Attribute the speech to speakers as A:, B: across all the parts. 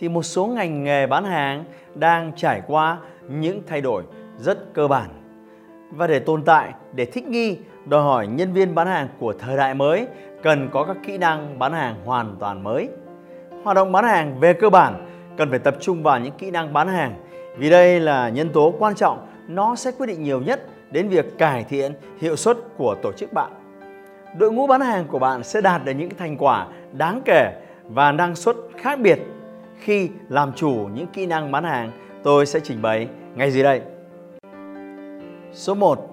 A: thì một số ngành nghề bán hàng đang trải qua những thay đổi rất cơ bản. Và để tồn tại, để thích nghi, đòi hỏi nhân viên bán hàng của thời đại mới cần có các kỹ năng bán hàng hoàn toàn mới. Hoạt động bán hàng về cơ bản cần phải tập trung vào những kỹ năng bán hàng vì đây là nhân tố quan trọng, nó sẽ quyết định nhiều nhất đến việc cải thiện hiệu suất của tổ chức bạn. Đội ngũ bán hàng của bạn sẽ đạt được những thành quả đáng kể và năng suất khác biệt khi làm chủ những kỹ năng bán hàng tôi sẽ trình bày ngay dưới đây. Số 1.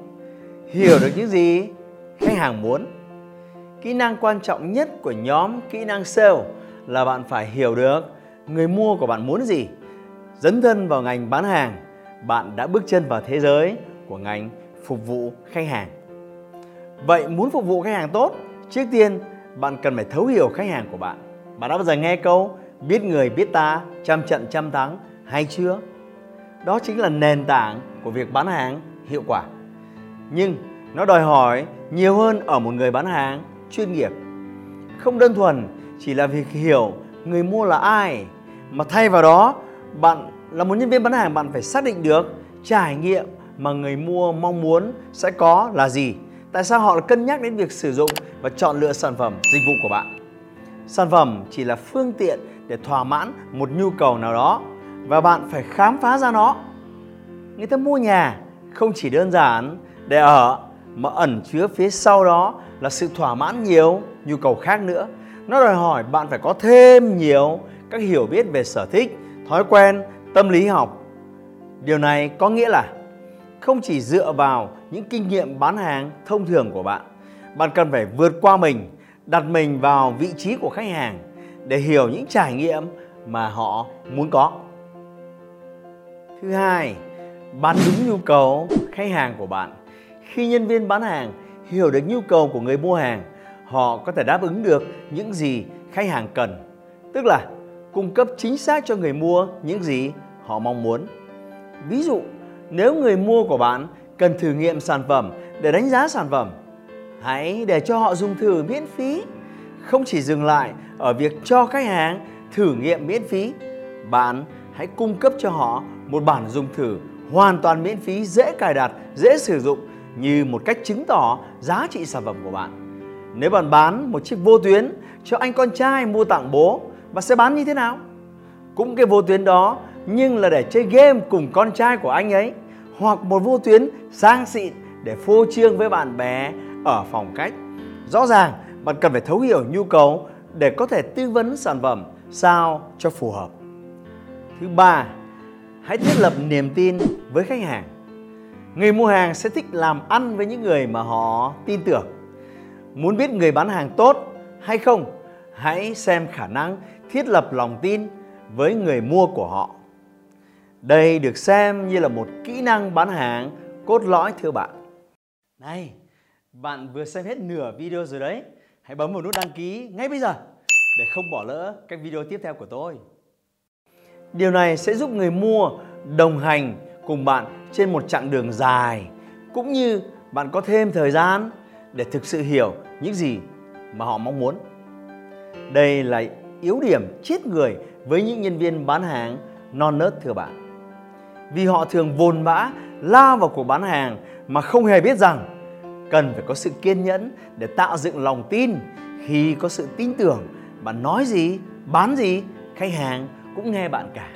A: Hiểu được những gì khách hàng muốn. Kỹ năng quan trọng nhất của nhóm kỹ năng sale là bạn phải hiểu được người mua của bạn muốn gì. Dấn thân vào ngành bán hàng, bạn đã bước chân vào thế giới của ngành phục vụ khách hàng. Vậy muốn phục vụ khách hàng tốt, trước tiên bạn cần phải thấu hiểu khách hàng của bạn. Bạn đã bao giờ nghe câu biết người biết ta, trăm trận trăm thắng hay chưa? Đó chính là nền tảng của việc bán hàng hiệu quả. Nhưng nó đòi hỏi nhiều hơn ở một người bán hàng chuyên nghiệp. Không đơn thuần chỉ là việc hiểu người mua là ai, mà thay vào đó bạn là một nhân viên bán hàng bạn phải xác định được trải nghiệm mà người mua mong muốn sẽ có là gì. Tại sao họ cân nhắc đến việc sử dụng và chọn lựa sản phẩm, dịch vụ của bạn? Sản phẩm chỉ là phương tiện để thỏa mãn một nhu cầu nào đó và bạn phải khám phá ra nó. Người ta mua nhà không chỉ đơn giản để ở mà ẩn chứa phía sau đó là sự thỏa mãn nhiều nhu cầu khác nữa. Nó đòi hỏi bạn phải có thêm nhiều các hiểu biết về sở thích, thói quen, tâm lý học. Điều này có nghĩa là không chỉ dựa vào những kinh nghiệm bán hàng thông thường của bạn, bạn cần phải vượt qua mình, đặt mình vào vị trí của khách hàng để hiểu những trải nghiệm mà họ muốn có. Thứ hai, bán đúng nhu cầu khách hàng của bạn. Khi nhân viên bán hàng hiểu được nhu cầu của người mua hàng, họ có thể đáp ứng được những gì khách hàng cần. Tức là cung cấp chính xác cho người mua những gì họ mong muốn. Ví dụ, nếu người mua của bạn cần thử nghiệm sản phẩm để đánh giá sản phẩm, hãy để cho họ dùng thử miễn phí không chỉ dừng lại ở việc cho khách hàng thử nghiệm miễn phí, bạn hãy cung cấp cho họ một bản dùng thử hoàn toàn miễn phí, dễ cài đặt, dễ sử dụng như một cách chứng tỏ giá trị sản phẩm của bạn. Nếu bạn bán một chiếc vô tuyến cho anh con trai mua tặng bố, bạn sẽ bán như thế nào? Cũng cái vô tuyến đó nhưng là để chơi game cùng con trai của anh ấy hoặc một vô tuyến sang xịn để phô trương với bạn bè ở phòng cách. Rõ ràng bạn cần phải thấu hiểu nhu cầu để có thể tư vấn sản phẩm sao cho phù hợp. Thứ ba, hãy thiết lập niềm tin với khách hàng. Người mua hàng sẽ thích làm ăn với những người mà họ tin tưởng. Muốn biết người bán hàng tốt hay không, hãy xem khả năng thiết lập lòng tin với người mua của họ. Đây được xem như là một kỹ năng bán hàng cốt lõi thưa bạn. Này, bạn vừa xem hết nửa video rồi đấy hãy bấm vào nút đăng ký ngay bây giờ để không bỏ lỡ các video tiếp theo của tôi. Điều này sẽ giúp người mua đồng hành cùng bạn trên một chặng đường dài, cũng như bạn có thêm thời gian để thực sự hiểu những gì mà họ mong muốn. Đây là yếu điểm chết người với những nhân viên bán hàng non nớt, thưa bạn. Vì họ thường vồn vã lao vào cuộc bán hàng mà không hề biết rằng cần phải có sự kiên nhẫn để tạo dựng lòng tin khi có sự tin tưởng bạn nói gì bán gì khách hàng cũng nghe bạn cả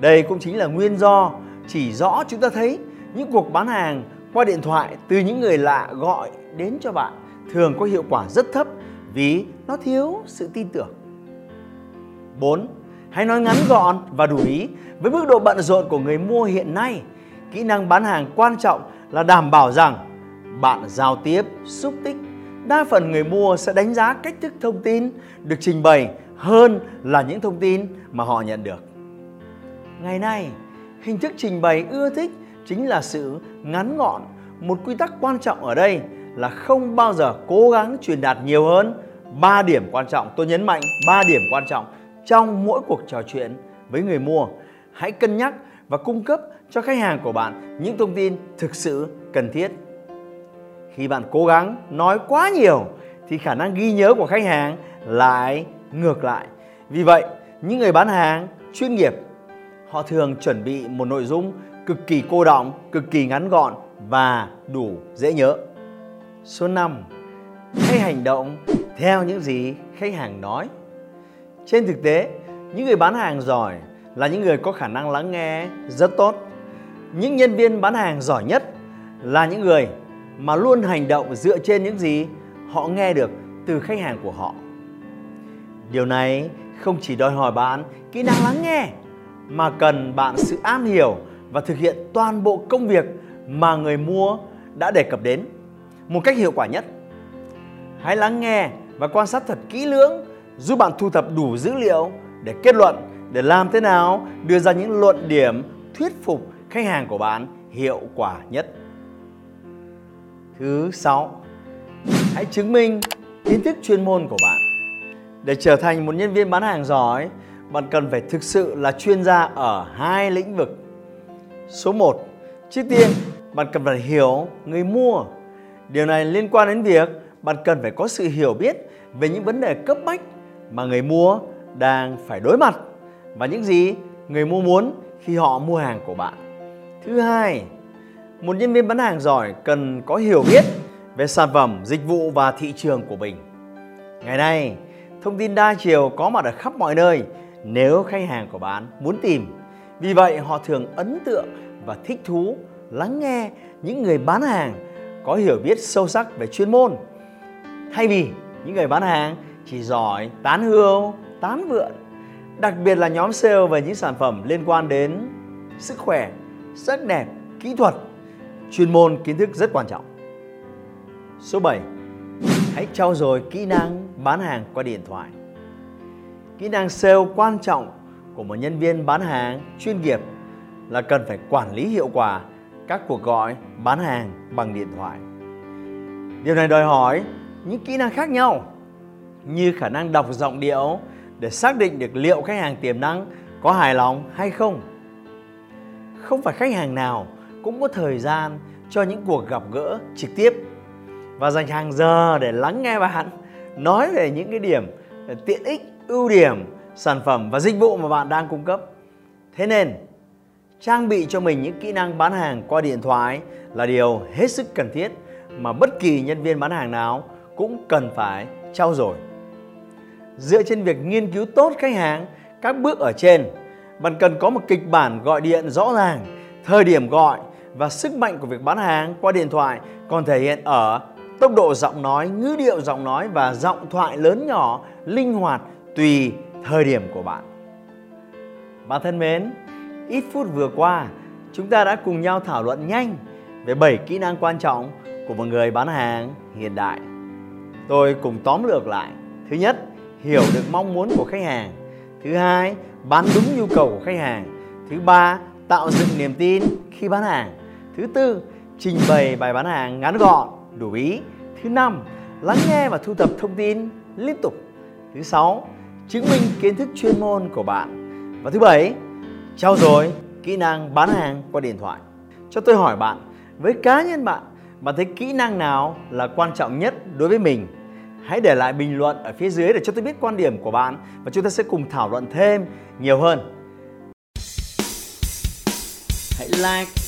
A: đây cũng chính là nguyên do chỉ rõ chúng ta thấy những cuộc bán hàng qua điện thoại từ những người lạ gọi đến cho bạn thường có hiệu quả rất thấp vì nó thiếu sự tin tưởng 4. Hãy nói ngắn gọn và đủ ý. Với mức độ bận rộn của người mua hiện nay, kỹ năng bán hàng quan trọng là đảm bảo rằng bạn giao tiếp, xúc tích, đa phần người mua sẽ đánh giá cách thức thông tin được trình bày hơn là những thông tin mà họ nhận được. Ngày nay, hình thức trình bày ưa thích chính là sự ngắn gọn. Một quy tắc quan trọng ở đây là không bao giờ cố gắng truyền đạt nhiều hơn 3 điểm quan trọng. Tôi nhấn mạnh 3 điểm quan trọng trong mỗi cuộc trò chuyện với người mua. Hãy cân nhắc và cung cấp cho khách hàng của bạn những thông tin thực sự cần thiết. Khi bạn cố gắng nói quá nhiều thì khả năng ghi nhớ của khách hàng lại ngược lại. Vì vậy, những người bán hàng chuyên nghiệp họ thường chuẩn bị một nội dung cực kỳ cô động, cực kỳ ngắn gọn và đủ dễ nhớ. Số 5. Hãy hành động theo những gì khách hàng nói. Trên thực tế, những người bán hàng giỏi là những người có khả năng lắng nghe rất tốt. Những nhân viên bán hàng giỏi nhất là những người mà luôn hành động dựa trên những gì họ nghe được từ khách hàng của họ. Điều này không chỉ đòi hỏi bạn kỹ năng lắng nghe, mà cần bạn sự am hiểu và thực hiện toàn bộ công việc mà người mua đã đề cập đến một cách hiệu quả nhất. Hãy lắng nghe và quan sát thật kỹ lưỡng, giúp bạn thu thập đủ dữ liệu để kết luận để làm thế nào đưa ra những luận điểm thuyết phục khách hàng của bạn hiệu quả nhất. Thứ sáu, hãy chứng minh kiến thức chuyên môn của bạn. Để trở thành một nhân viên bán hàng giỏi, bạn cần phải thực sự là chuyên gia ở hai lĩnh vực. Số 1, trước tiên bạn cần phải hiểu người mua. Điều này liên quan đến việc bạn cần phải có sự hiểu biết về những vấn đề cấp bách mà người mua đang phải đối mặt và những gì người mua muốn khi họ mua hàng của bạn. Thứ hai, một nhân viên bán hàng giỏi cần có hiểu biết về sản phẩm, dịch vụ và thị trường của mình. Ngày nay, thông tin đa chiều có mặt ở khắp mọi nơi nếu khách hàng của bạn muốn tìm. Vì vậy, họ thường ấn tượng và thích thú lắng nghe những người bán hàng có hiểu biết sâu sắc về chuyên môn. Thay vì những người bán hàng chỉ giỏi tán hưu, tán vượn. Đặc biệt là nhóm sale về những sản phẩm liên quan đến sức khỏe, sắc đẹp, kỹ thuật, chuyên môn kiến thức rất quan trọng. Số 7. Hãy trau dồi kỹ năng bán hàng qua điện thoại. Kỹ năng sale quan trọng của một nhân viên bán hàng chuyên nghiệp là cần phải quản lý hiệu quả các cuộc gọi bán hàng bằng điện thoại. Điều này đòi hỏi những kỹ năng khác nhau, như khả năng đọc giọng điệu để xác định được liệu khách hàng tiềm năng có hài lòng hay không. Không phải khách hàng nào cũng có thời gian cho những cuộc gặp gỡ trực tiếp và dành hàng giờ để lắng nghe bạn nói về những cái điểm tiện ích, ưu điểm, sản phẩm và dịch vụ mà bạn đang cung cấp. Thế nên, trang bị cho mình những kỹ năng bán hàng qua điện thoại là điều hết sức cần thiết mà bất kỳ nhân viên bán hàng nào cũng cần phải trau dồi. Dựa trên việc nghiên cứu tốt khách hàng, các bước ở trên, bạn cần có một kịch bản gọi điện rõ ràng, thời điểm gọi và sức mạnh của việc bán hàng qua điện thoại còn thể hiện ở tốc độ giọng nói, ngữ điệu giọng nói và giọng thoại lớn nhỏ, linh hoạt tùy thời điểm của bạn. Bạn thân mến, ít phút vừa qua, chúng ta đã cùng nhau thảo luận nhanh về 7 kỹ năng quan trọng của một người bán hàng hiện đại. Tôi cùng tóm lược lại. Thứ nhất, hiểu được mong muốn của khách hàng. Thứ hai, bán đúng nhu cầu của khách hàng. Thứ ba, tạo dựng niềm tin khi bán hàng. Thứ tư, trình bày bài bán hàng ngắn gọn, đủ ý. Thứ năm, lắng nghe và thu thập thông tin liên tục. Thứ sáu, chứng minh kiến thức chuyên môn của bạn. Và thứ bảy, trao dồi kỹ năng bán hàng qua điện thoại. Cho tôi hỏi bạn, với cá nhân bạn, bạn thấy kỹ năng nào là quan trọng nhất đối với mình? Hãy để lại bình luận ở phía dưới để cho tôi biết quan điểm của bạn và chúng ta sẽ cùng thảo luận thêm nhiều hơn. Hãy like